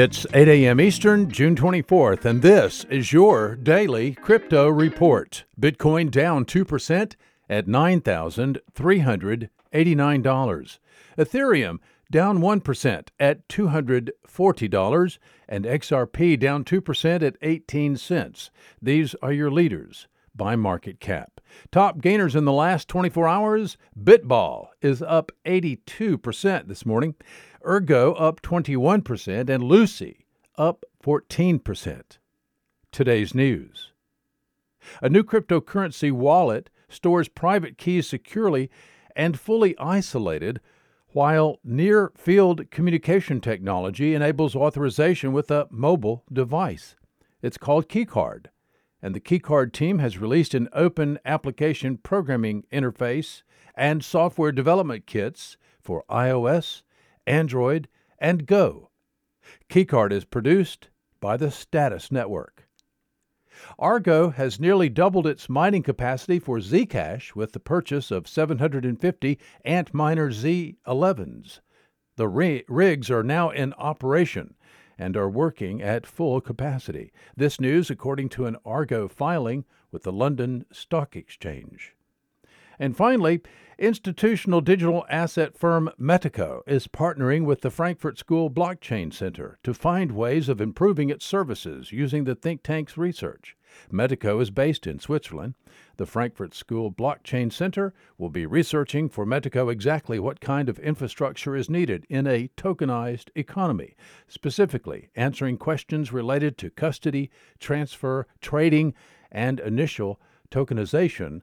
It's 8 a.m. Eastern, June 24th, and this is your daily crypto report. Bitcoin down 2% at $9,389. Ethereum down 1% at $240, and XRP down 2% at 18 cents. These are your leaders by market cap. Top gainers in the last 24 hours Bitball is up 82% this morning. Ergo up 21%, and Lucy up 14%. Today's news. A new cryptocurrency wallet stores private keys securely and fully isolated, while near field communication technology enables authorization with a mobile device. It's called KeyCard, and the KeyCard team has released an open application programming interface and software development kits for iOS Android, and Go. KeyCard is produced by the Status Network. Argo has nearly doubled its mining capacity for Zcash with the purchase of 750 Antminer Z11s. The rigs are now in operation and are working at full capacity. This news, according to an Argo filing with the London Stock Exchange. And finally, institutional digital asset firm Metaco is partnering with the Frankfurt School Blockchain Center to find ways of improving its services using the think tank's research. Metaco is based in Switzerland. The Frankfurt School Blockchain Center will be researching for Metaco exactly what kind of infrastructure is needed in a tokenized economy, specifically answering questions related to custody, transfer, trading, and initial tokenization